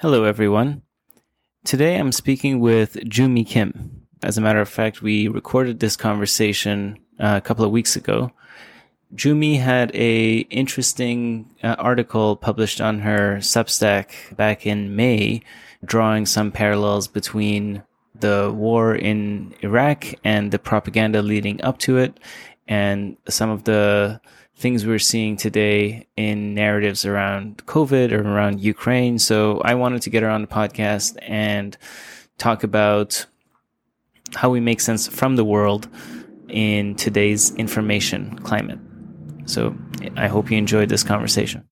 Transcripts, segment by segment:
Hello, everyone. Today I'm speaking with Joo-Mi Kim. As a matter of fact, we recorded this conversation uh, a couple of weeks ago. Joo-Mi had a interesting uh, article published on her Substack back in May, drawing some parallels between the war in Iraq and the propaganda leading up to it, and some of the things we're seeing today in narratives around COVID or around Ukraine. So I wanted to get her on the podcast and talk about how we make sense from the world in today's information climate. So I hope you enjoyed this conversation.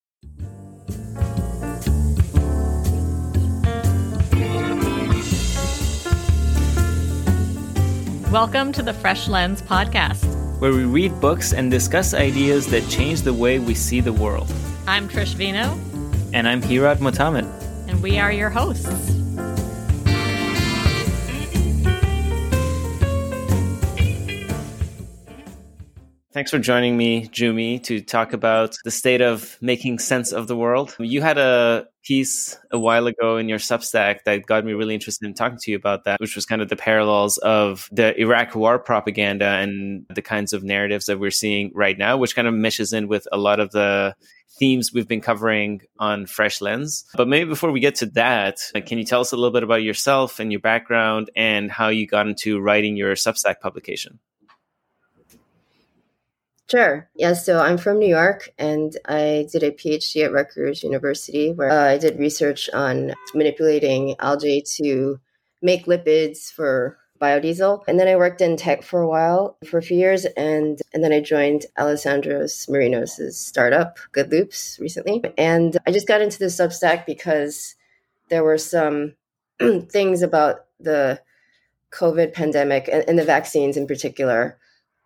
Welcome to the Fresh Lens podcast where we read books and discuss ideas that change the way we see the world. I'm Trish Vino. And I'm Hirad Motamed. And we are your hosts. Thanks for joining me, Joo-Mi, to talk about the state of making sense of the world. You had a piece a while ago in your Substack that got me really interested in talking to you about that, which was kind of the parallels of the Iraq war propaganda and the kinds of narratives that we're seeing right now, which kind of meshes in with a lot of the themes we've been covering on Fresh Lens. But maybe before we get to that, uh, can you tell us a little bit about yourself and your background and how you got into writing your Substack publication? Sure. Yeah. So I'm from New York and I did a PhD at Rutgers University where uh, I did research on manipulating algae to make lipids for biodiesel. And then I worked in tech for a while, for a few years. And, and then I joined Alexandros Marinos' startup, Good Loops, recently. And I just got into the Substack because there were some things about the COVID pandemic and, and the vaccines in particular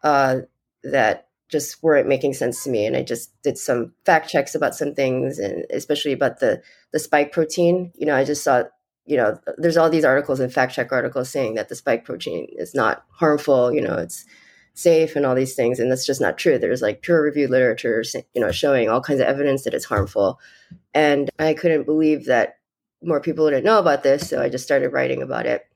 uh, that just weren't making sense to me. And I just did some fact checks about some things, and especially about the the spike protein. You know, I just saw, you know, there's all these articles and fact check articles saying that the spike protein is not harmful. You know, it's safe and all these things, and that's just not true. There's like peer reviewed literature, you know, showing all kinds of evidence that it's harmful, and I couldn't believe that more people didn't know about this, so I just started writing about it.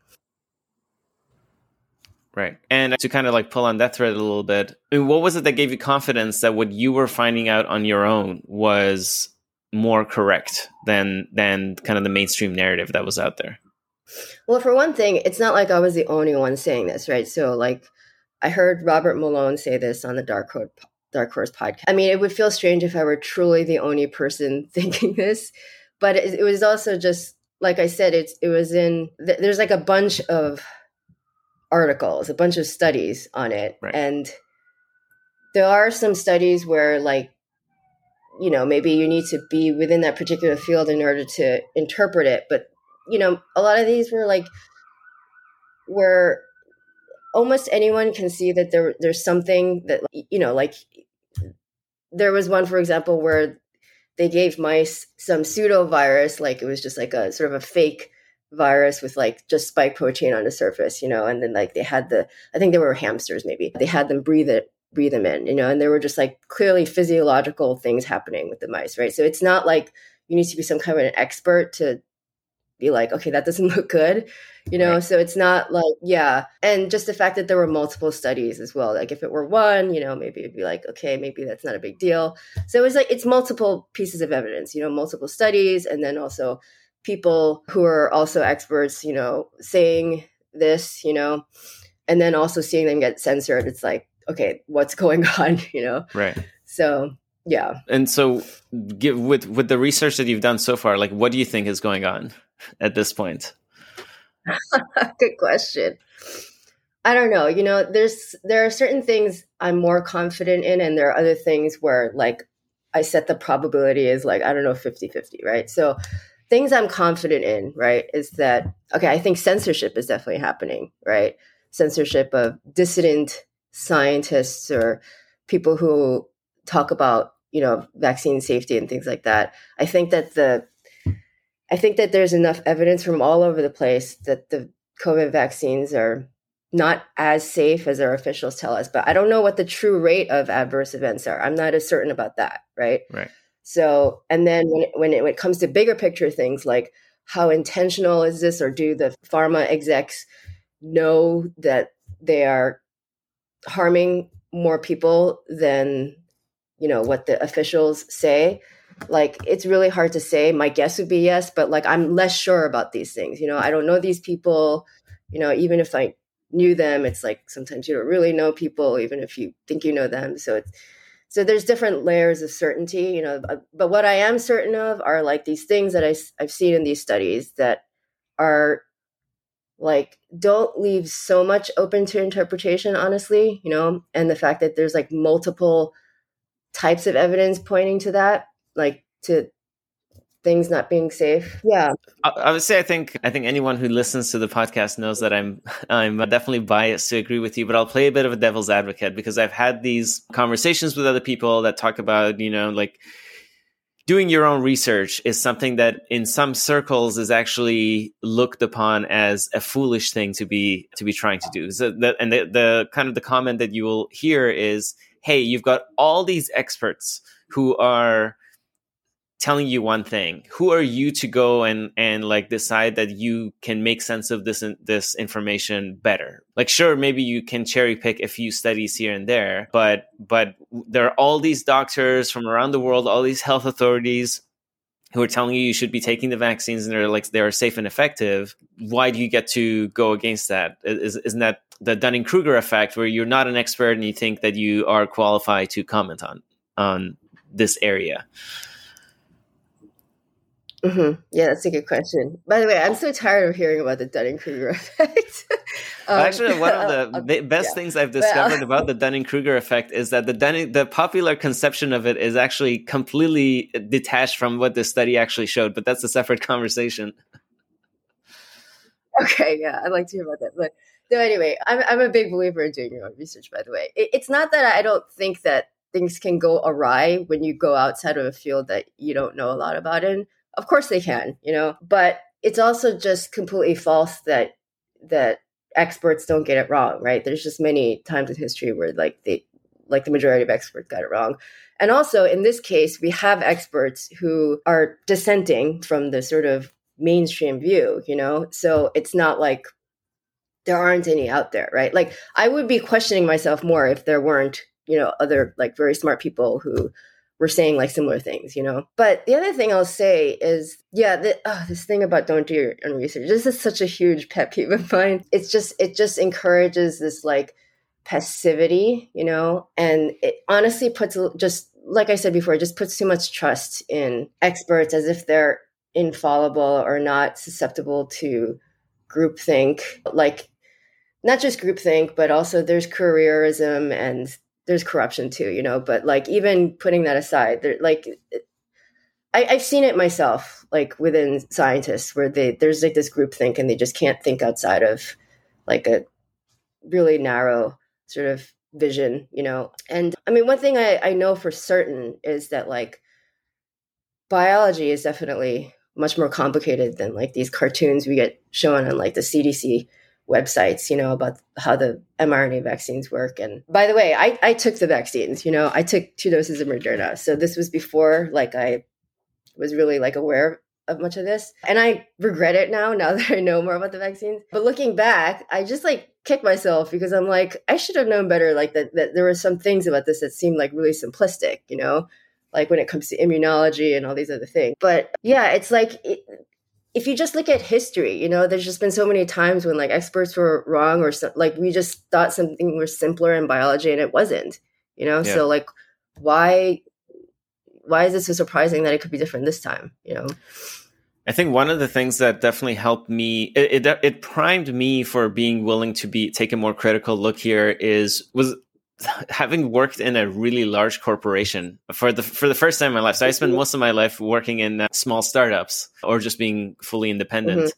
Right. And to kind of like pull on that thread a little bit, I mean, what was it that gave you confidence that what you were finding out on your own was more correct than than kind of the mainstream narrative that was out there? Well, for one thing, it's not like I was the only one saying this, right? So like I heard Robert Malone say this on the Dark Horse Dark Horse podcast. I mean, it would feel strange if I were truly the only person thinking this, but it, it was also just like I said, it's it was in there's like a bunch of articles, a bunch of studies on it. Right. And there are some studies where, like, you know, maybe you need to be within that particular field in order to interpret it. But, you know, a lot of these were like, where almost anyone can see that there there's something that you know like there was one for example where they gave mice some pseudo virus like it was just like a sort of a fake virus with like just spike protein on the surface, you know, and then like they had the I think they were hamsters maybe. They had them breathe it breathe them in, you know, and there were just like clearly physiological things happening with the mice, right? So it's not like you need to be some kind of an expert to be like, okay, that doesn't look good, you know? Right. So it's not like, yeah. And just the fact that there were multiple studies as well. Like if it were one, you know, maybe it'd be like, okay, maybe that's not a big deal. So it was like, it's multiple pieces of evidence, you know, multiple studies. And then also people who are also experts, you know, saying this, you know, and then also seeing them get censored. It's like, okay, what's going on, you know? Right. So, yeah. And so, give, with with the research that you've done so far, like, what do you think is going on at this point? Good question. I don't know. You know, there's there are certain things I'm more confident in, and there are other things where like I set the probability is like I don't know 50-50, right? So things I'm confident in, right, is that, okay, I think censorship is definitely happening, right? Censorship of dissident scientists or people who talk about, you know, vaccine safety and things like that. I think that the, I think that there's enough evidence from all over the place that the COVID vaccines are not as safe as our officials tell us. But I don't know what the true rate of adverse events are. I'm not as certain about that, right? Right. So, and then when it, when it, when it comes to bigger picture things like, how intentional is this or do the pharma execs know that they are harming more people than you know what the officials say? Like it's really hard to say. My guess would be yes but like i'm less sure about these things you know? I don't know these people you know even if i knew them it's like sometimes you don't really know people even if you think you know them. So it's so there's different layers of certainty you know uh, but what i am certain of are like these things that I, i've seen in these studies that are like don't leave so much open to interpretation honestly you know and the fact that there's like multiple types of evidence pointing to that like to things not being safe. Yeah. I, I would say i think i think anyone who listens to the podcast knows that i'm i'm definitely biased to agree with you but i'll play a bit of a devil's advocate because i've had these conversations with other people that talk about you know like doing your own research is something that in some circles is actually looked upon as a foolish thing to be to be trying to do. So and the, the kind of the comment that you will hear is hey you've got all these experts who are telling you one thing. Who are you to go and and like decide that you can make sense of this this information better? Like sure maybe you can cherry pick a few studies here and there but but there are all these doctors from around the world all these health authorities who are telling you you should be taking the vaccines and they're like they're safe and effective. Why do you get to go against that? Is, isn't that the dunning-kruger effect where you're not an expert and you think that you are qualified to comment on on this area Mm-hmm. Yeah, that's a good question. By the way, I'm so tired of hearing about the Dunning Kruger effect. um, Actually, one of the best yeah. things I've discovered about the Dunning Kruger effect is that the Dunning, the popular conception of it is actually completely detached from what the study actually showed. But that's a separate conversation. Okay, yeah, I'd like to hear about that. But so anyway, I'm I'm a big believer in doing your own research. By the way, it, it's not that I don't think that things can go awry when you go outside of a field that you don't know a lot about in of course they can, you know, but it's also just completely false that that experts don't get it wrong, right? There's just many times in history where like they like the majority of experts got it wrong. And also in this case, we have experts who are dissenting from the sort of mainstream view, you know? So it's not like there aren't any out there, right? Like I would be questioning myself more if there weren't, you know, other like very smart people who were saying like similar things, you know. But the other thing I'll say is, yeah, the, oh, this thing about don't do your own research. This is such a huge pet peeve of mine. It's just it just encourages this like passivity, you know, and it honestly puts just like I said before, it just puts too much trust in experts as if they're infallible or not susceptible to groupthink. Like not just groupthink, but also there's careerism and there's corruption too, you know, but like even putting that aside, there like I, have seen it myself, like within scientists where they there's like this group think and they just can't think outside of like a really narrow sort of vision, you know. And I mean one thing I, I know for certain is that like biology is definitely much more complicated than like these cartoons we get shown on like the CDC websites, you know, about how the mRNA vaccines work. And by the way, I, I took the vaccines, you know, I took two doses of Moderna. So this was before like I was really like aware of much of this. And I regret it now, now that I know more about the vaccines. But looking back, I just like kick myself because I'm like, I should have known better. Like that, that there were some things about this that seemed like really simplistic, you know, like when it comes to immunology and all these other things. But yeah, it's like if you just look at history, you know, there's just been so many times when like experts were wrong or so, like we just thought something was simpler in biology and it wasn't, you know? Yeah. So like why why is it so surprising that it could be different this time, you know? I think one of the things that definitely helped me it, it, it primed me for being willing to be take a more critical look here is was having worked in a really large corporation for the for the first time in my life, so I spent most of my life working in uh, small startups or just being fully independent. Mm-hmm.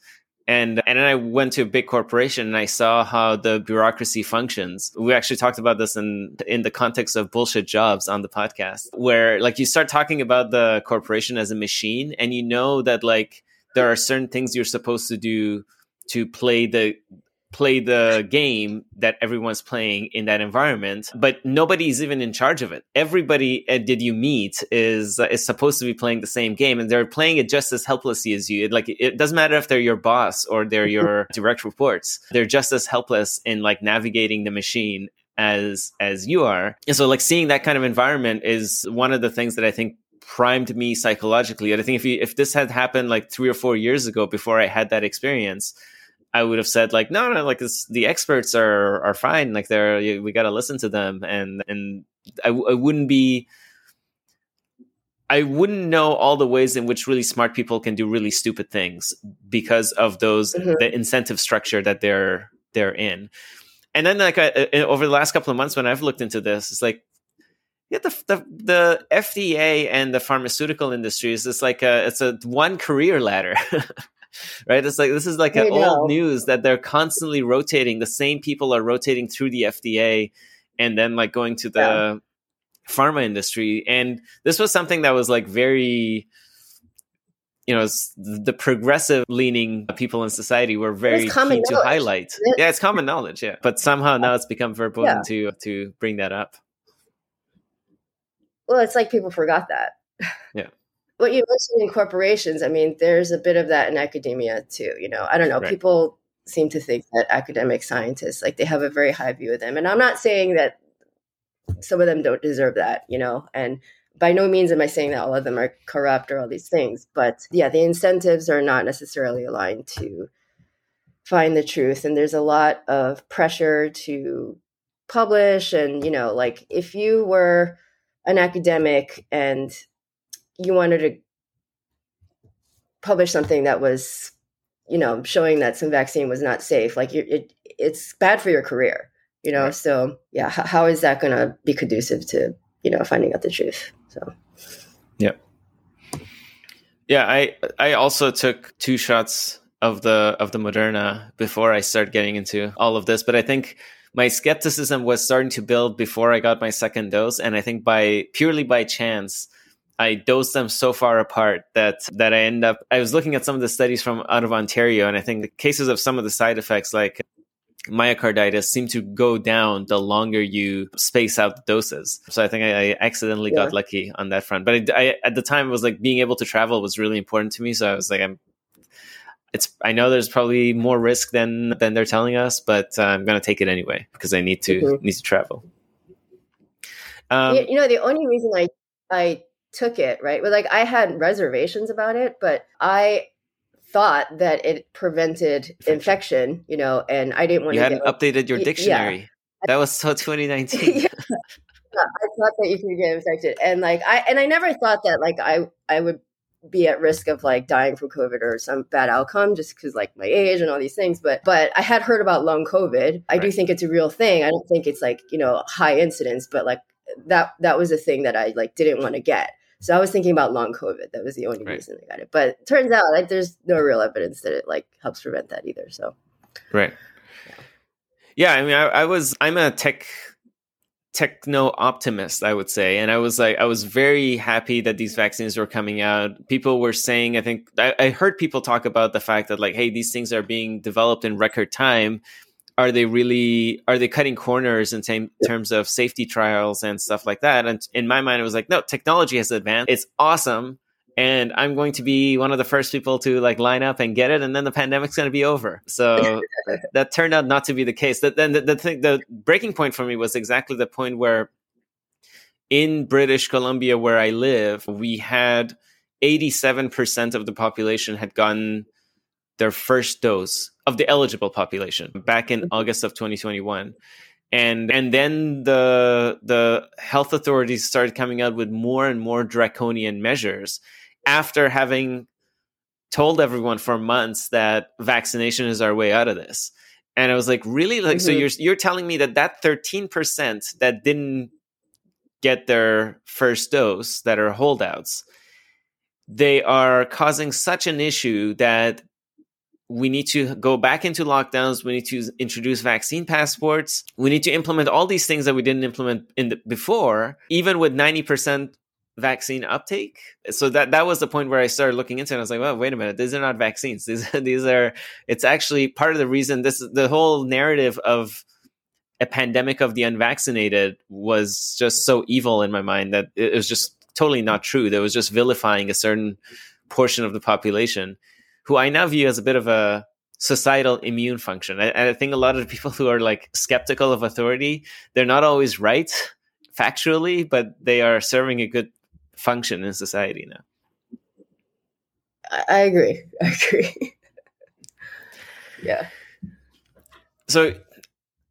And and then I went to a big corporation and I saw how the bureaucracy functions. We actually talked about this in in the context of bullshit jobs on the podcast, where like you start talking about the corporation as a machine, and you know that like there are certain things you're supposed to do to play the play the game that everyone's playing in that environment but nobody's even in charge of it. Everybody uh, did you meet is uh, is supposed to be playing the same game and they're playing it just as helplessly as you. It, like it doesn't matter if they're your boss or they're your direct reports. They're just as helpless in like navigating the machine as as you are. And so like seeing that kind of environment is one of the things that i think primed me psychologically. And i think if you if this had happened like three or four years ago before i had that experience I would have said like, no, no, like this, the experts are are fine. Like they're we got to listen to them, and and I, I wouldn't be. I wouldn't know all the ways in which really smart people can do really stupid things because of those mm-hmm. the incentive structure that they're they're in. And then like I, over the last couple of months when I've looked into this, it's like yeah, the, the the FDA and the pharmaceutical industry is just like a it's a one career ladder. right? It's like this is like an old news that they're constantly rotating. The same people are rotating through the FDA and then like going to the yeah. pharma industry. And this was something that was like very you know the progressive leaning people in society were very keen to highlight yeah it's common knowledge yeah but somehow now it's become verboten yeah. to to bring that up well it's like people forgot that yeah what you listen in corporations, I mean, there's a bit of that in academia too. You know, I don't know. Right. People seem to think that academic scientists, like, they have a very high view of them. And I'm not saying that some of them don't deserve that, you know, and by no means am I saying that all of them are corrupt or all these things. But yeah, the incentives are not necessarily aligned to find the truth. And there's a lot of pressure to publish. And, you know, like if you were an academic and you wanted to publish something that was you know showing that some vaccine was not safe like it it's bad for your career you know? Right. so yeah how, how is that going to be conducive to you know finding out the truth? So. Yeah yeah i i also took two shots of the of the moderna before i started getting into all of this but i think my skepticism was starting to build before i got my second dose and i think by purely by chance I dose them so far apart that that I end up. I was looking at some of the studies from out of Ontario, and I think the cases of some of the side effects, like myocarditis, seem to go down the longer you space out the doses. So I think I, I accidentally yeah. got lucky on that front. But I, I, at the time, it was like being able to travel was really important to me. So I was like, I'm. It's. I know there's probably more risk than than they're telling us, but uh, I'm going to take it anyway because I need to mm-hmm. need to travel. Um, you, you know, the only reason I I took it, right? But like I had reservations about it, but I thought that it prevented infection, you know, and I didn't want you to. hadn't get, updated your dictionary. Yeah. That was so 2019. yeah. I thought that you could get infected, and like I and I never thought that like I I would be at risk of like dying from COVID or some bad outcome just because like my age and all these things. But but I had heard about long COVID. I right. do think it's a real thing. I don't think it's like you know high incidence, but like that that was a thing that I like didn't want to get. So I was thinking about long COVID. That was the only right. reason I got it. But turns out like there's no real evidence that it like helps prevent that either. So Right. Yeah, I mean I, I was I'm a tech techno optimist i would say and i was like i was very happy that these vaccines were coming out people were saying i think I, I, heard people talk about the fact that like hey these things are being developed in record time are they really are they cutting corners in t- terms of safety trials and stuff like that? And in my mind it was like no technology has advanced. It's awesome. And i'm going to be one of the first people to like line up and get it. And then the pandemic's going to be over. So that turned out not to be the case. That then the, the thing the breaking point for me was exactly the point where in british columbia where i live we had 87% of the population had gotten their first dose of the eligible population back in mm-hmm. August of 2021 and and then the the health authorities started coming out with more and more draconian measures after having told everyone for months that vaccination is our way out of this and i was like really like mm-hmm. so you're you're telling me that that 13% that didn't get their first dose that are holdouts they are causing such an issue that we need to go back into lockdowns. We need to introduce vaccine passports. We need to implement all these things that we didn't implement in the, before, even with 90% vaccine uptake. So that that was the point where I started looking into it. I was like, well, wait a minute, these are not vaccines. These these are. It's actually part of the reason. This the whole narrative of a pandemic of the unvaccinated was just so evil in my mind that it was just totally not true. That was just vilifying a certain portion of the population, who I now view as a bit of a societal immune function. I, I think a lot of the people who are like skeptical of authority, they're not always right factually, but they are serving a good function in society now. I agree. I agree. yeah. So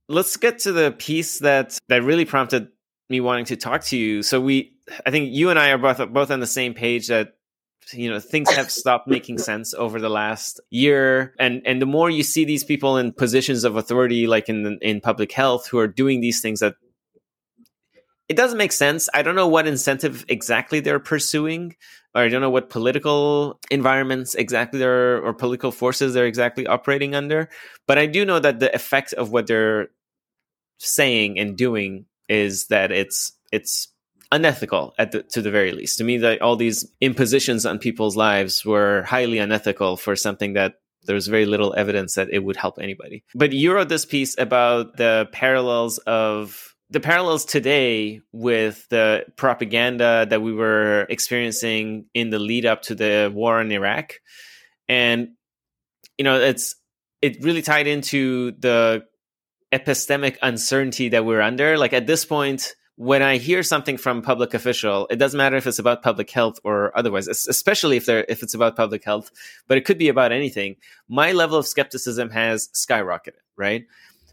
let's get to the piece that that really prompted me wanting to talk to you. So we, I think you and I are both both on the same page that you know things have stopped making sense over the last year. And and the more you see these people in positions of authority like in in public health who are doing these things that it doesn't make sense. I don't know what incentive exactly they're pursuing. Or i don't know what political environments exactly they're or political forces they're exactly operating under. But i do know that the effect of what they're saying and doing is that it's it's unethical at the, to the very least. To me, that all these impositions on people's lives were highly unethical for something that there's very little evidence that it would help anybody. But you wrote this piece about the parallels of the parallels today with the propaganda that we were experiencing in the lead up to the war in Iraq. And you know, it's it really tied into the epistemic uncertainty that we're under. Like at this point, when I hear something from public official, it doesn't matter if it's about public health or otherwise, especially if they're if it's about public health, but it could be about anything. My level of skepticism has skyrocketed, right?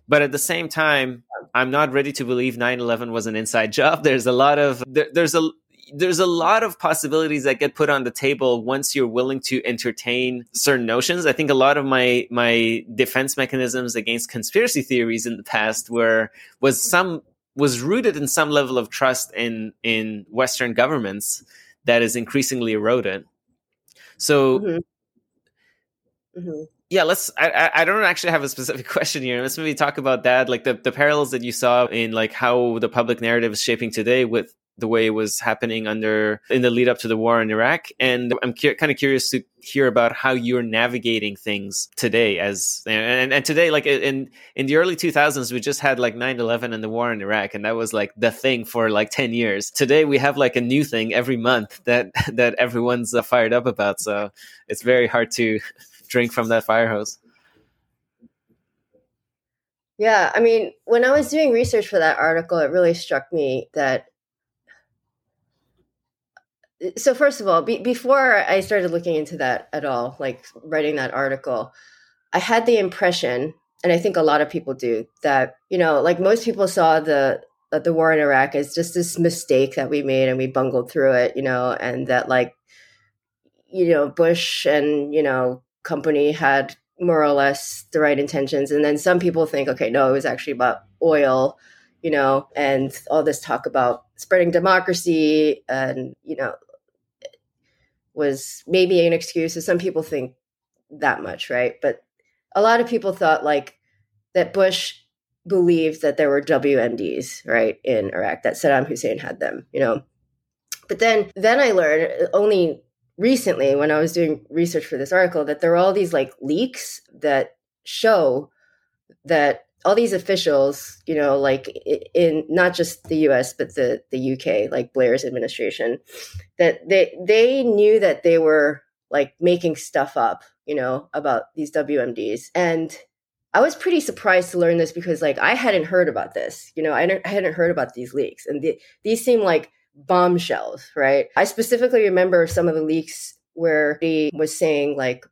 But at the same time, I'm not ready to believe 9/11 was an inside job. There's a lot of there, there's a there's a lot of possibilities that get put on the table once you're willing to entertain certain notions. I think a lot of my my defense mechanisms against conspiracy theories in the past were was some was rooted in some level of trust in in Western governments that is increasingly eroded. So, mm-hmm. Mm-hmm. yeah, let's. I, I don't actually have a specific question here. Let's maybe talk about that, like the the parallels that you saw in like how the public narrative is shaping today with the way it was happening under in the lead up to the war in Iraq. And I'm cu- kind of curious to hear about how you're navigating things today as and, and today like in in the early 2000s we just had like 9-11 and the war in iraq and that was like the thing for like 10 years today we have like a new thing every month that that everyone's uh, fired up about so it's very hard to drink from that fire hose yeah i mean when i was doing research for that article it really struck me that so first of all be, before i started looking into that at all like writing that article i had the impression and i think a lot of people do that you know like most people saw the the war in iraq as just this mistake that we made and we bungled through it you know and that like you know bush and you know company had more or less the right intentions. And then some people think okay no it was actually about oil you know and all this talk about spreading democracy and you know was maybe an excuse. So some people think that much, right? But a lot of people thought like that Bush believed that there were WMDs, right, in Iraq, that Saddam Hussein had them, you know. But then then I learned uh, only recently when I was doing research for this article that there are all these like leaks that show that all these officials, you know, like in not just the U.S. but the the UK, like Blair's administration, that they they knew that they were like making stuff up, you know, about these WMDs, and I was pretty surprised to learn this because like I hadn't heard about this, you know, I, I hadn't heard about these leaks, and the, these seem like bombshells, right? I specifically remember some of the leaks where he was saying like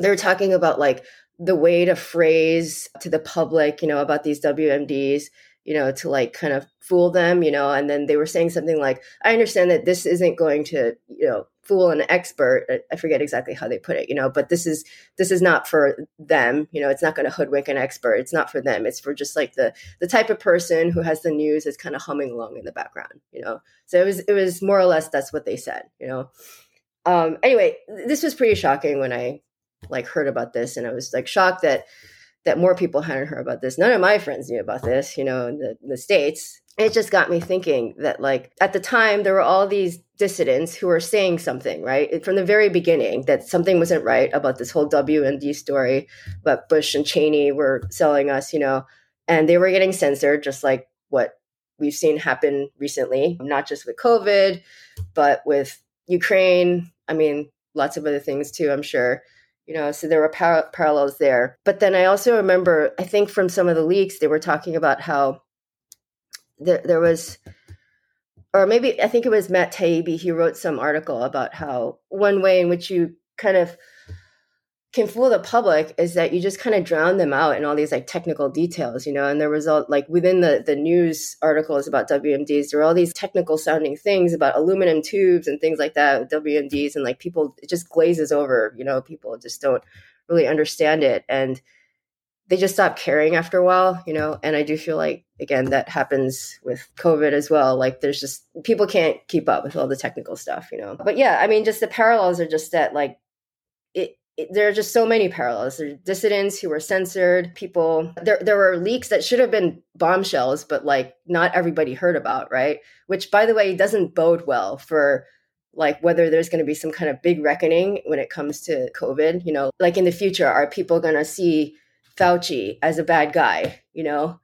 they were talking about like the way to phrase to the public, you know, about these WMDs, you know, to like kind of fool them, you know, and then they were saying something like, I understand that this isn't going to, you know, fool an expert. I forget exactly how they put it, you know, but this is this is not for them, you know, it's not going to hoodwink an expert. It's not for them. It's for just like the the type of person who has the news is kind of humming along in the background, you know. So it was it was more or less that's what they said, you know. Um anyway, this was pretty shocking when I like heard about this and I was like shocked that that more people hadn't heard about this. None of my friends knew about this, you know, in the, in the States. It just got me thinking that, like, at the time, there were all these dissidents who were saying something, right? From the very beginning, that something wasn't right about this whole WMD story, but Bush and Cheney were selling us, you know, and they were getting censored, just like what we've seen happen recently, not just with COVID, but with Ukraine. I mean, lots of other things too, I'm sure. You know, so there were par- parallels there. But then I also remember, I think from some of the leaks, they were talking about how there, there was, or maybe I think it was Matt Taibbi, he wrote some article about how one way in which you kind of can fool the public is that you just kind of drown them out in all these like technical details, you know. And there was all like within the the news articles about WMDs, there were all these technical sounding things about aluminum tubes and things like that WMDs, and like people it just glazes over, you know. People just don't really understand it, and they just stop caring after a while, you know. And I do feel like again that happens with COVID as well. Like there's just people can't keep up with all the technical stuff, you know. But yeah, I mean, just the parallels are just that like there are just so many parallels. There are dissidents who were censored, people. There, there were leaks that should have been bombshells, but like not everybody heard about, right? Which, by the way, doesn't bode well for like whether there's going to be some kind of big reckoning when it comes to COVID. You know, like in the future, are people going to see Fauci as a bad guy? You know,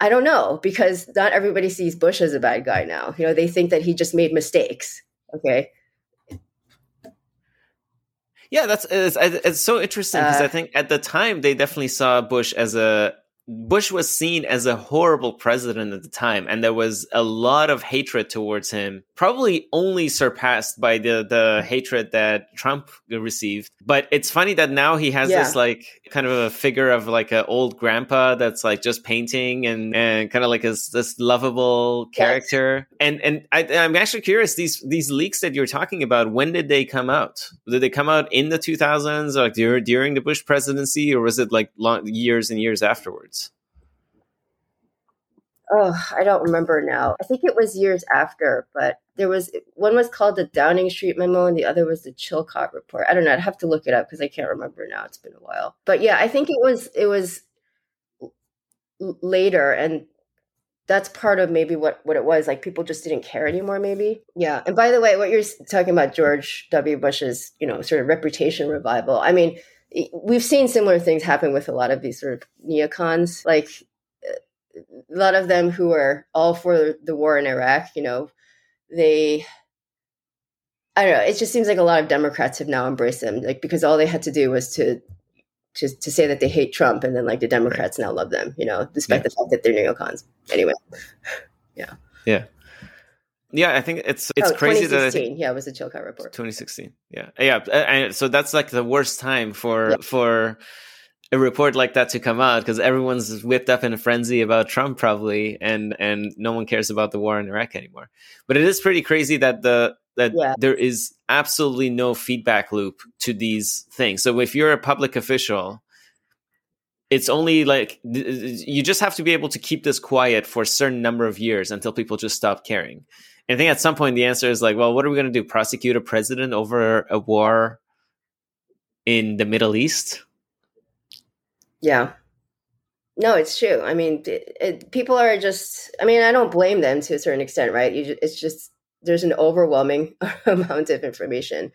I don't know because not everybody sees Bush as a bad guy now. You know, they think that he just made mistakes. Okay. Yeah, that's it's, it's so interesting because uh, I think at the time they definitely saw Bush as a Bush was seen as a horrible president at the time, and there was a lot of hatred towards him. Probably only surpassed by the the hatred that Trump received. But it's funny that now he has yeah. this like kind of a figure of like an old grandpa that's like just painting and and kind of like this this lovable character. Yes. And and I, I'm actually curious these these leaks that you're talking about. When did they come out? Did they come out in the 2000s, like during during the Bush presidency, or was it like long, years and years afterwards? Oh, I don't remember now. I think it was years after, but there was one was called the Downing Street memo and the other was the Chilcot report. I don't know. I'd have to look it up because I can't remember now. It's been a while. But yeah, I think it was it was later and that's part of maybe what what it was like people just didn't care anymore maybe yeah and by the way what you're talking about george w bush's you know sort of reputation revival i mean we've seen similar things happen with a lot of these sort of neocons like a lot of them who are all for the war in Iraq, you know, they I don't know, it just seems like a lot of Democrats have now embraced them, like because all they had to do was to to, to say that they hate Trump and then like the Democrats now love them, you know, despite yeah. the fact that they're neocons. Anyway. Yeah. Yeah. Yeah, I think it's it's oh, crazy that I think, yeah, it was a Chilcot report. 2016. Yeah, yeah. And so that's like the worst time for yeah. for a report like that to come out because everyone's whipped up in a frenzy about Trump probably and and no one cares about the war in Iraq anymore. But it is pretty crazy that the that yeah. there is absolutely no feedback loop to these things. So if you're a public official, it's only like you just have to be able to keep this quiet for a certain number of years until people just stop caring. And I think at some point the answer is like, well, what are we going to do? Prosecute a president over a war in the Middle East? Yeah. No, it's true. I mean, it, it, people are just. I mean, I don't blame them to a certain extent, right? You, it's just there's an overwhelming amount of information,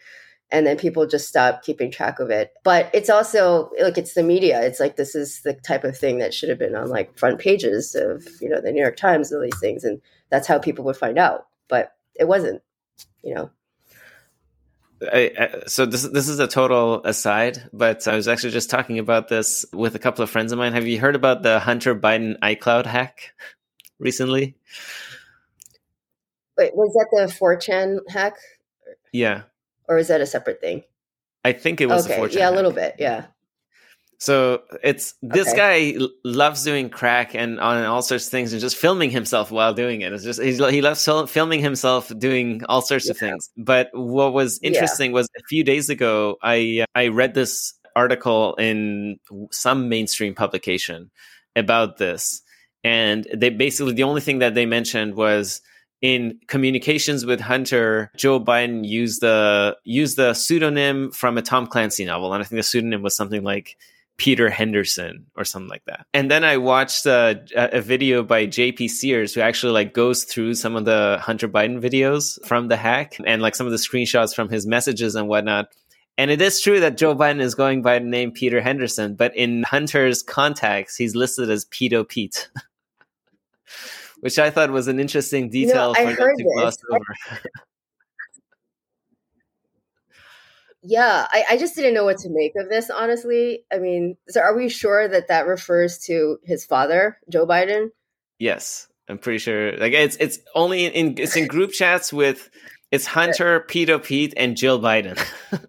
and then people just stop keeping track of it. But it's also like it's the media. It's like this is the type of thing that should have been on like front pages of you know the New York Times and all these things, and that's how people would find out. But it wasn't. You know. I, I, so this this is a total aside, but I was actually just talking about this with a couple of friends of mine. Have you heard about the Hunter Biden iCloud hack recently? Wait, was that the 4chan hack? Yeah. Or is that a separate thing? I think it was okay. 4chan. Yeah, hack. a little bit. Yeah. So it's this okay. guy loves doing crack and on all sorts of things and just filming himself while doing it. It's just he loves filming himself doing all sorts yeah. of things. But what was interesting yeah. was a few days ago I uh, I read this article in some mainstream publication about this, and they basically the only thing that they mentioned was in communications with Hunter, Joe Biden used the used the pseudonym from a Tom Clancy novel, and I think the pseudonym was something like Peter Henderson or something like that. And then I watched uh, a, a video by JP Sears who actually like goes through some of the Hunter Biden videos from the hack and like some of the screenshots from his messages and whatnot. And it is true that Joe Biden is going by the name Peter Henderson, but in Hunter's contacts, he's listed as Pedo Pete. Which I thought was an interesting detail you know, for them to gloss over. Yeah, I, I just didn't know what to make of this, honestly. I mean, so are we sure that that refers to his father, Joe Biden? Yes, I'm pretty sure. Like it's it's only in it's in group chats with it's Hunter, Pedo Pete, and Jill Biden.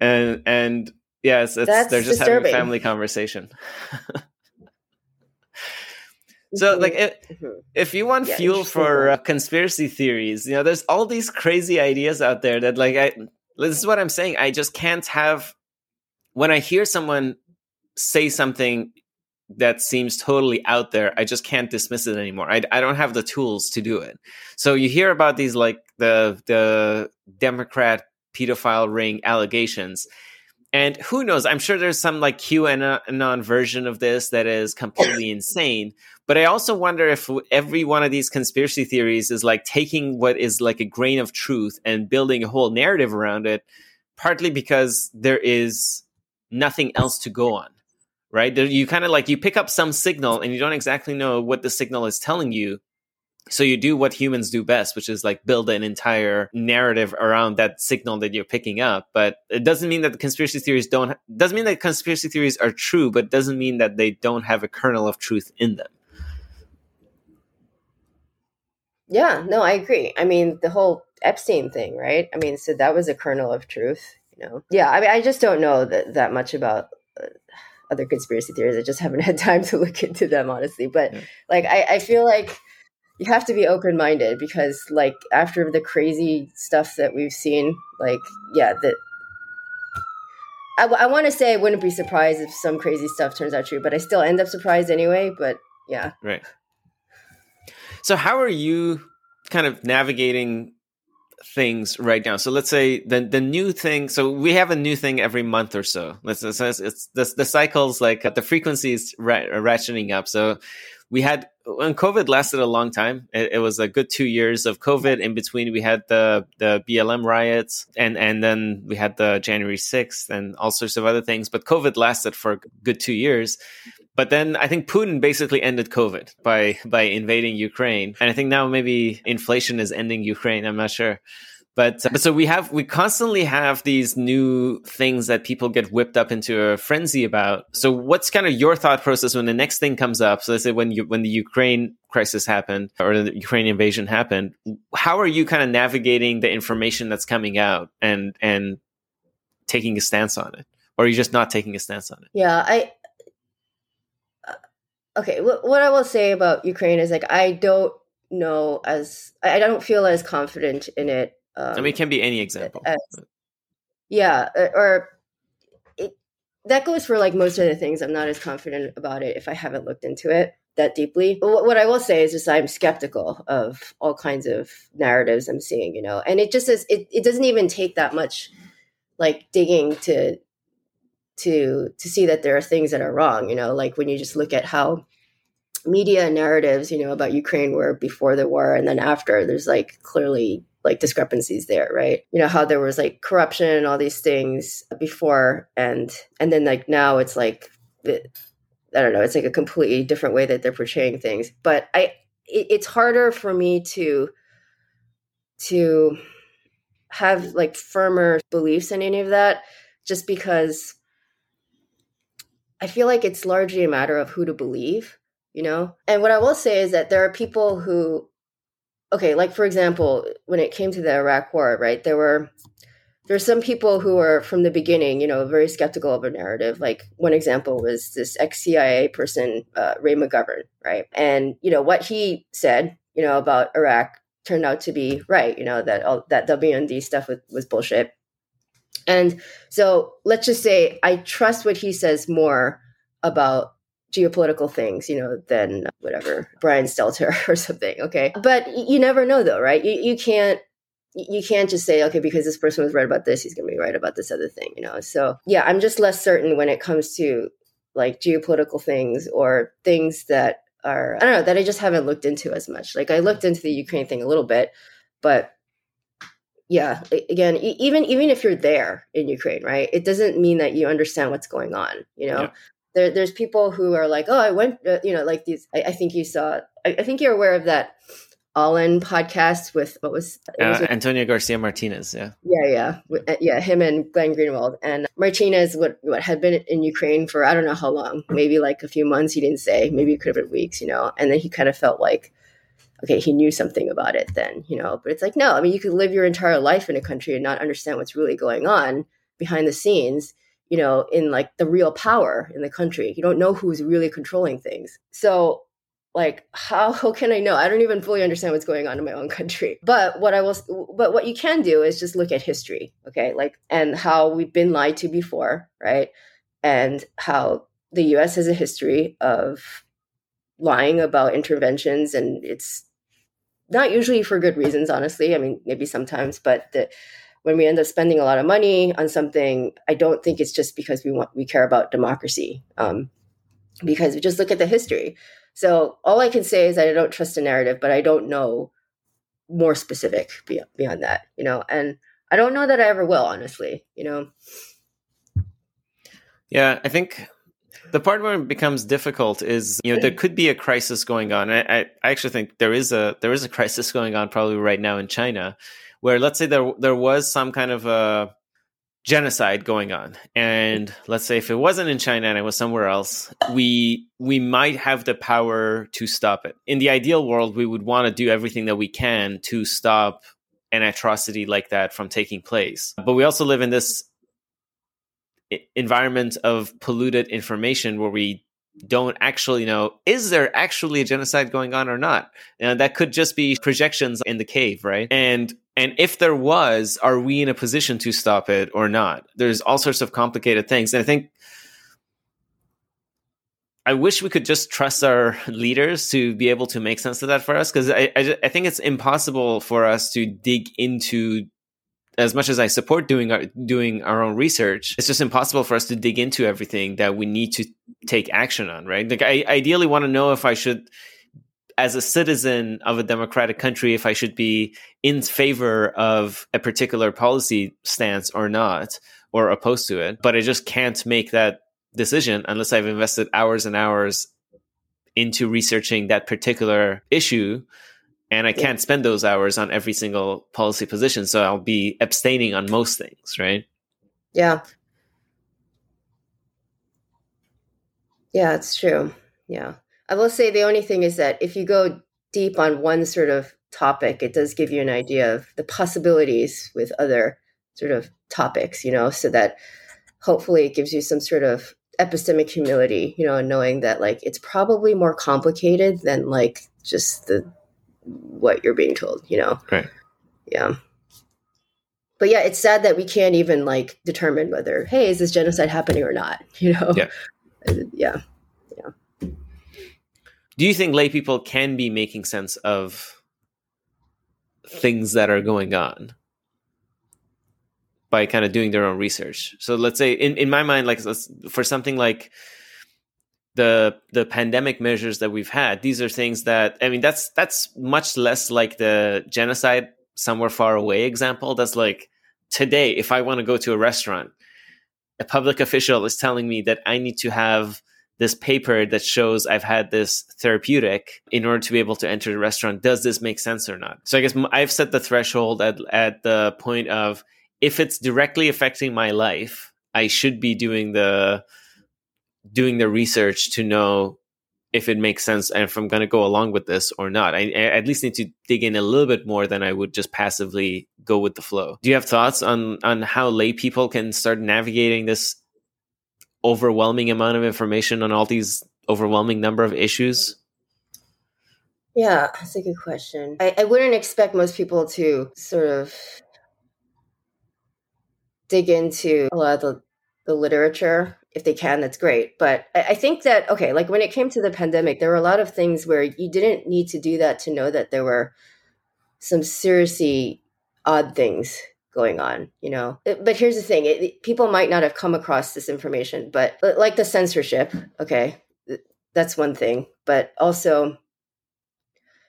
and and yes, it's, it's they're just disturbing. having a family conversation. So, like, if, mm-hmm. if you want yeah, fuel for uh, conspiracy theories, you know, there's all these crazy ideas out there that, like, I this is what I'm saying. I just can't have when I hear someone say something that seems totally out there. I just can't dismiss it anymore. I, I don't have the tools to do it. So you hear about these like the the Democrat pedophile ring allegations, and who knows? I'm sure there's some like QAnon uh, version of this that is completely insane. But I also wonder if every one of these conspiracy theories is like taking what is like a grain of truth and building a whole narrative around it, partly because there is nothing else to go on, right? There, you kind of like you pick up some signal and you don't exactly know what the signal is telling you. So you do what humans do best, which is like build an entire narrative around that signal that you're picking up. But it doesn't mean that the conspiracy theories don't doesn't mean that conspiracy theories are true, but doesn't mean that they don't have a kernel of truth in them. Yeah, no, I agree. I mean, the whole Epstein thing, right? I mean, so that was a kernel of truth, you know. Yeah, I mean, I just don't know that that much about uh, other conspiracy theories. I just haven't had time to look into them, honestly. But yeah. like, I, I feel like you have to be open minded because like after the crazy stuff that we've seen, like yeah, that I, I want to say I wouldn't be surprised if some crazy stuff turns out true, but I still end up surprised anyway. But yeah, right. So how are you kind of navigating things right now. So let's say the the new thing. So we have a new thing every month or so. Let's, it's, it's the the cycles like uh, the frequency is ratcheting up. So we had when COVID lasted a long time. It, it, was a good two years of COVID. In between, we had the the BLM riots, and and then we had the January sixth, and all sorts of other things. But COVID lasted for a good two years. But then I think Putin basically ended COVID by by invading Ukraine, and I think now maybe inflation is ending Ukraine. I'm not sure. But, but so we have we constantly have these new things that people get whipped up into a frenzy about. So what's kind of your thought process when the next thing comes up? So let's say when you when the Ukraine crisis happened or the Ukraine invasion happened, how are you kind of navigating the information that's coming out and and taking a stance on it, or are you just not taking a stance on it? Yeah, I. Uh, okay, what I will say about Ukraine is like I don't know as I don't feel as confident in it um, I mean, it can be any example. As, yeah, uh, or it, that goes for like most of the things. I'm not as confident about it if I haven't looked into it that deeply. But what I will say is just I'm skeptical of all kinds of narratives I'm seeing, you know, and it just is, it, it doesn't even take that much like digging to to to see that there are things that are wrong, you know, like when you just look at how media narratives, you know, about Ukraine were before the war and then after, there's like clearly like discrepancies there, right? You know how there was like corruption and all these things before, and and then like now it's like I don't know, it's like a completely different way that they're portraying things. But I, it, it's harder for me to to have like firmer beliefs in any of that, just because I feel like it's largely a matter of who to believe, you know. And what I will say is that there are people who okay, like for example, when it came to the Iraq War, right, there were there's some people who were from the beginning, you know, very skeptical of a narrative. Like one example was this ex CIA person, uh, Ray McGovern, right? And you know what he said, you know, about Iraq turned out to be right. You know that all, that WMD stuff was, was bullshit. And so let's just say I trust what he says more about geopolitical things, you know, than uh, whatever Brian Stelter or something. Okay. But you never know though, right? You, you can't, you can't just say okay because this person was right about this he's going to be right about this other thing you know so yeah i'm just less certain when it comes to like geopolitical things or things that are i don't know that i just haven't looked into as much like i looked into the ukraine thing a little bit but yeah again even even if you're there in ukraine right it doesn't mean that you understand what's going on you know yeah. There, there's people who are like oh i went uh, you know like these I, I, think you saw I, I think you're aware of that all in podcast with what was, uh, was with, Antonio Garcia Martinez. Yeah, yeah, yeah, uh, yeah. Him and Glenn Greenwald and Martinez. What what had been in Ukraine for I don't know how long, maybe like a few months. He didn't say. Maybe it could have been weeks. You know, and then he kind of felt like okay, he knew something about it then, you know. But it's like, no, I mean, you could live your entire life in a country and not understand what's really going on behind the scenes, you know, in like the real power in the country. You don't know who's really controlling things. So, like, how, can I know? I don't even fully understand what's going on in my own country. But what I will, but what you can do is just look at history, okay, like, and how we've been lied to before, right? And how the US has a history of lying about interventions and it's not usually for good reasons, honestly. I mean, maybe sometimes, but the, when we end up spending a lot of money on something, I don't think it's just because we want we care about democracy. Um, because we just look at the history. So all I can say is that I don't trust the narrative, but I don't know more specific beyond, beyond that, you know. And I don't know that I ever will, honestly, you know. Yeah, I think the part where it becomes difficult is you know there could be a crisis going on. I, I, actually think there is a there is a crisis going on probably right now in China, where let's say there there was some kind of a genocide going on, and let's say if it wasn't in China and it was somewhere else, we we might have the power to stop it. In the ideal world, we would want to do everything that we can to stop an atrocity like that from taking place. But we also live in this environment of polluted information where we don't actually know is there actually a genocide going on or not and that could just be projections in the cave right and and if there was are we in a position to stop it or not? There's all sorts of complicated things. And i think I wish we could just trust our leaders to be able to make sense of that for us because I, I, I, think it's impossible for us to dig into as much as I support doing our doing our own research, it's just impossible for us to dig into everything that we need to take action on, right? Like I ideally want to know if I should as a citizen of a democratic country if I should be in favor of a particular policy stance or not or opposed to it, but I just can't make that decision unless I've invested hours and hours into researching that particular issue and I can't spend those hours on every single policy position. So I'll be abstaining on most things, right? Yeah. Yeah, it's true. Yeah. I will say the only thing is that if you go deep on one sort of topic, it does give you an idea of the possibilities with other sort of topics, you know, so that hopefully it gives you some sort of epistemic humility, you know, knowing that like it's probably more complicated than like just the what you're being told, you know? Right. Yeah. But yeah, it's sad that we can't even like determine whether, hey, is this genocide happening or not? You know? Yeah. Yeah. Yeah. Do you think lay people can be making sense of things that are going on? by kind of doing their own research. So let's say in, in my mind, like for something like the the pandemic measures that we've had these are things that i mean that's that's much less like the genocide somewhere far away example that's like today if i want to go to a restaurant a public official is telling me that i need to have this paper that shows i've had this therapeutic in order to be able to enter the restaurant does this make sense or not so i guess i've set the threshold at at the point of if it's directly affecting my life i should be doing the doing the research to know if it makes sense and if I'm going to go along with this or not. I, I, at least need to dig in a little bit more than I would just passively go with the flow. Do you have thoughts on on how lay people can start navigating this overwhelming amount of information on all these overwhelming number of issues? Yeah, that's a good question. I, I wouldn't expect most people to sort of dig into a lot of the, the literature if they can, that's great. But I, think that, okay, like when it came to the pandemic, there were a lot of things where you didn't need to do that to know that there were some seriously odd things going on, you know. But here's the thing it, people might not have come across this information, but like the censorship, okay, that's one thing. But also,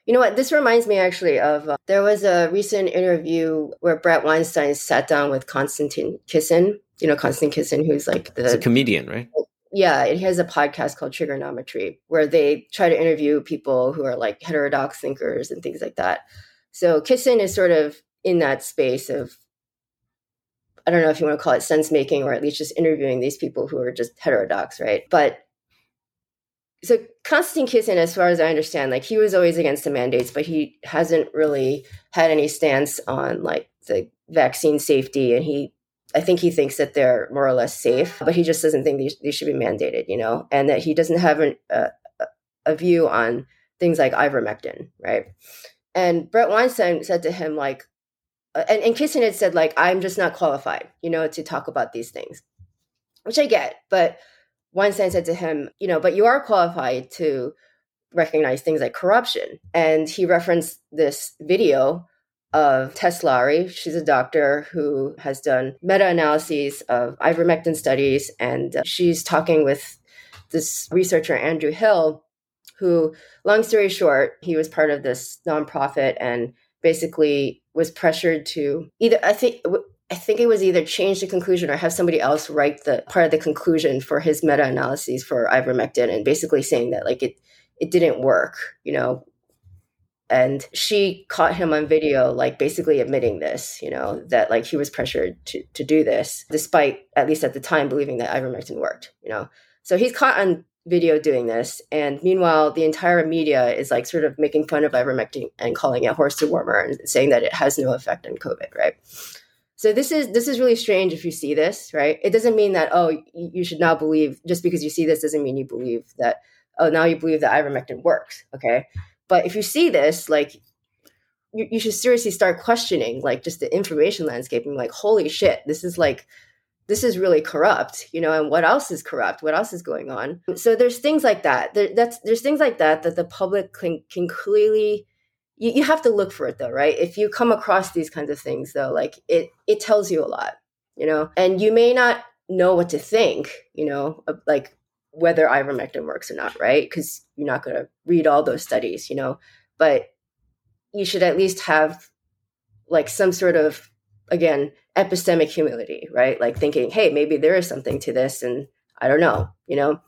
you know what? This reminds me actually of uh, there was a recent interview where Bret Weinstein sat down with Konstantin Kisin. You know, Konstantin Kisin, who's like the He's a comedian, right? Yeah, he has a podcast called Trigonometry where they try to interview people who are like heterodox thinkers and things like that. So Kisin is sort of in that space of I don't know if you want to call it sense making or at least just interviewing these people who are just heterodox, right? But so Konstantin Kisin, as far as I understand, like he was always against the mandates, but he hasn't really had any stance on like the vaccine safety, and he, I think he thinks that they're more or less safe, but he just doesn't think these, these should be mandated, you know, and that he doesn't have an, a, a view on things like ivermectin, right? And Bret Weinstein said to him like, uh, and, and Kisin had said like, I'm just not qualified, you know, to talk about these things, which I get, but Weinstein said to him, you know, but you are qualified to recognize things like corruption. And he referenced this video of Tess Lawrie. She's a doctor who has done meta analyses of ivermectin studies. And uh, she's talking with this researcher, Andrew Hill, who, long story short, he was part of this nonprofit and basically was pressured to either, I think, I think it was either change the conclusion or have somebody else write the part of the conclusion for his meta analyses for ivermectin and basically saying that like it it didn't work, you know. And she caught him on video, like basically admitting this, you know, that like he was pressured to to do this, despite at least at the time believing that ivermectin worked, you know. So he's caught on video doing this, and meanwhile, the entire media is like sort of making fun of ivermectin and calling it horse dewormer and saying that it has no effect on COVID, right? So this is this is really strange if you see this, right? It doesn't mean that oh you should not believe just because you see this doesn't mean you believe that oh now you believe that ivermectin works, okay? But if you see this, like you, you should seriously start questioning like just the information landscape and like holy shit, this is like this is really corrupt, you know, and what else is corrupt? What else is going on? So there's things like that. There, that's there's things like that that the public can can clearly you, you have to look for it though, right? If you come across these kinds of things though, like it it tells you a lot, you know, and you may not know what to think, you know, like whether ivermectin works or not, right? Because you're not going to read all those studies, you know, but you should at least have like some sort of again epistemic humility, right? Like thinking, hey, maybe there is something to this, and I don't know, you know,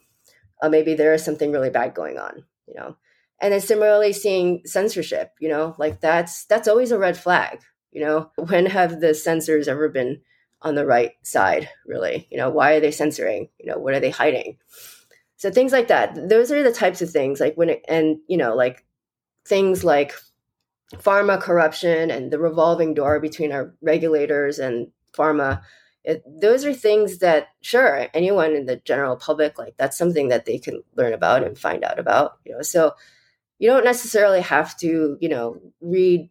uh, maybe there is something really bad going on, you know? And then similarly seeing censorship you know? Like that's that's always a red flag you know? When have the censors ever been on the right side really? You know why are they censoring? You know what are they hiding? So things like that. Those are the types of things like when it and you know like things like pharma corruption and the revolving door between our regulators and pharma it, those are things that sure anyone in the general public like that's something that they can learn about and find out about you know so you don't necessarily have to, you know, read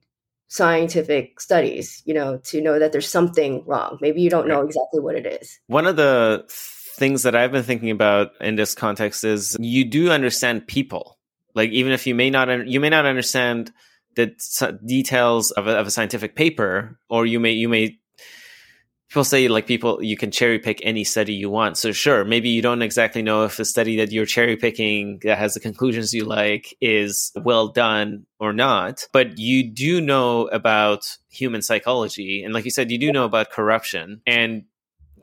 scientific studies, you know, to know that there's something wrong. Maybe you don't know exactly what it is. One of the things that I've been thinking about in this context is you do understand people. Like even if you may not you may not understand the details of a, of a scientific paper or you may you may people say like people you can cherry pick any study you want. So sure maybe you don't exactly know if the study that you're cherry picking that has the conclusions you like is well done or not but you do know about human psychology and like you said you do know about corruption. And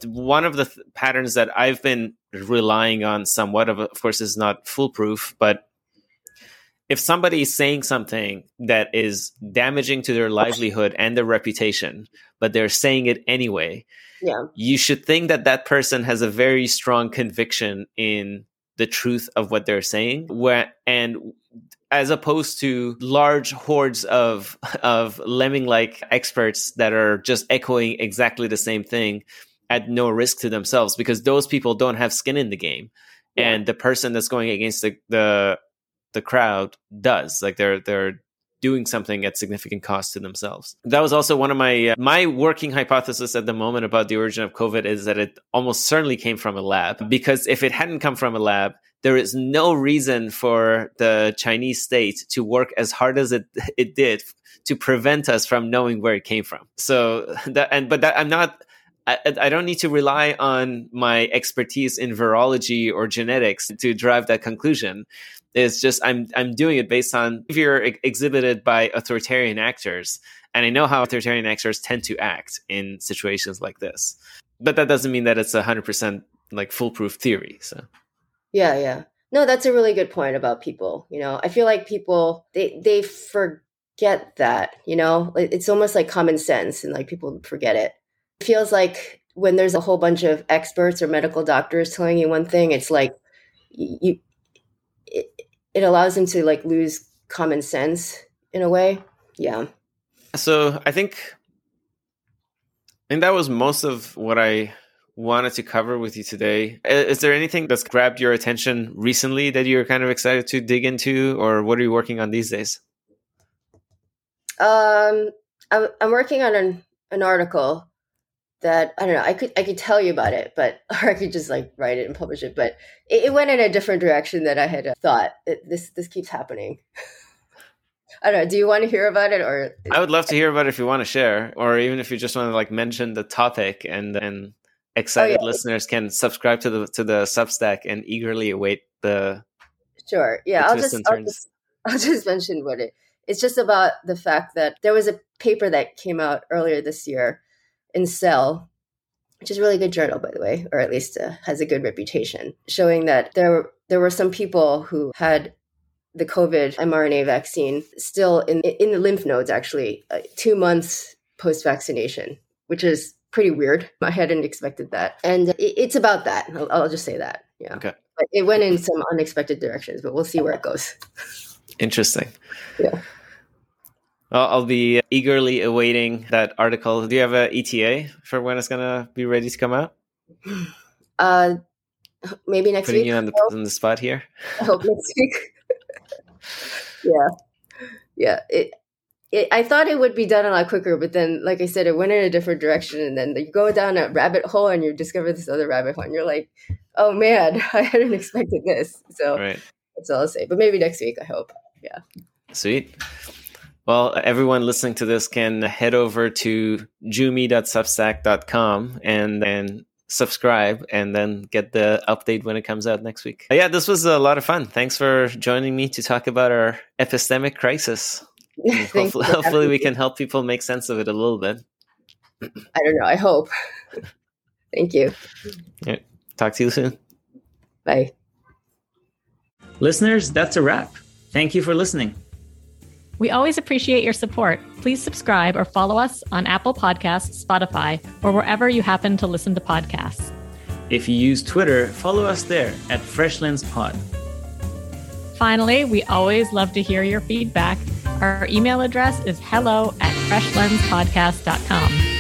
one of the th- patterns that i've been relying on somewhat of of course is not foolproof but if somebody is saying something that is damaging to their livelihood and their reputation, but they're saying it anyway, yeah. you should think that that person has a very strong conviction in the truth of what they're saying. Where and as opposed to large hordes of of lemming-like experts that are just echoing exactly the same thing at no risk to themselves, because those people don't have skin in the game. Yeah. And the person that's going against the, the the crowd does. Like they're they're doing something at significant cost to themselves. That was also one of my uh, my working hypothesis at the moment about the origin of COVID is that it almost certainly came from a lab because if it hadn't come from a lab, there is no reason for the Chinese state to work as hard as it it did to prevent us from knowing where it came from. So that and but that I'm not I, I, don't need to rely on my expertise in virology or genetics to drive that conclusion. It's just I'm I'm doing it based on behavior ex- exhibited by authoritarian actors, and I know how authoritarian actors tend to act in situations like this. But that doesn't mean that it's a hundred percent like foolproof theory. So yeah, yeah. No, that's a really good point about people. You know, I feel like people they they forget that. You know, it's almost like common sense, and like people forget it. It feels like when there's a whole bunch of experts or medical doctors telling you one thing, it's like you it, it allows them to like lose common sense in a way. Yeah. So I think I think that was most of what I wanted to cover with you today. Is there anything that's grabbed your attention recently that you're kind of excited to dig into, or what are you working on these days? Um, I'm, I'm working on an, an article that I don't know. I could I could tell you about it, but or I could just like write it and publish it. But it, it went in a different direction than I had uh, thought. It, this this keeps happening. I don't know. Do you want to hear about it, or I would love to hear about it if you want to share, or even if you just want to like mention the topic, and then excited oh, yeah. listeners can subscribe to the to the Substack and eagerly await the. Sure. Yeah, the I'll just I'll just I'll just mention what it. It's just about the fact that there was a paper that came out earlier this year in Cell, which is a really good journal, by the way, or at least uh, has a good reputation, showing that there were, there were some people who had the COVID mRNA vaccine still in in the lymph nodes, actually, uh, two months post vaccination, which is pretty weird. I hadn't expected that, and it, it's about that. I'll, I'll, just say that. Yeah. Okay. But it went in some unexpected directions, but we'll see where it goes. Interesting. Yeah. I'll be eagerly awaiting that article. Do you have an ETA for when it's gonna be ready to come out? Uh, maybe next Putting week. you on the, on the spot here. I hope next week. yeah, yeah. It, it. I thought it would be done a lot quicker, but then, like I said, it went in a different direction, and then you go down a rabbit hole, and you discover this other rabbit hole, and you're like, "Oh man, I hadn't expected this." So right. that's all I'll say. But maybe next week. I hope. Yeah. Sweet. Well, everyone listening to this can head over to joomi.substack.com and then subscribe and then get the update when it comes out next week. Yeah, this was a lot of fun. Thanks for joining me to talk about our epistemic crisis. hopefully, hopefully we can help people make sense of it a little bit. I don't know. I hope. Thank you. Yeah. Talk to you soon. Bye. Listeners, that's a wrap. Thank you for listening. We always appreciate your support. Please subscribe or follow us on Apple Podcasts, Spotify, or wherever you happen to listen to podcasts. If you use Twitter, follow us there at FreshLensPod. Finally, we always love to hear your feedback. Our email address is hello at freshlenspodcast.com.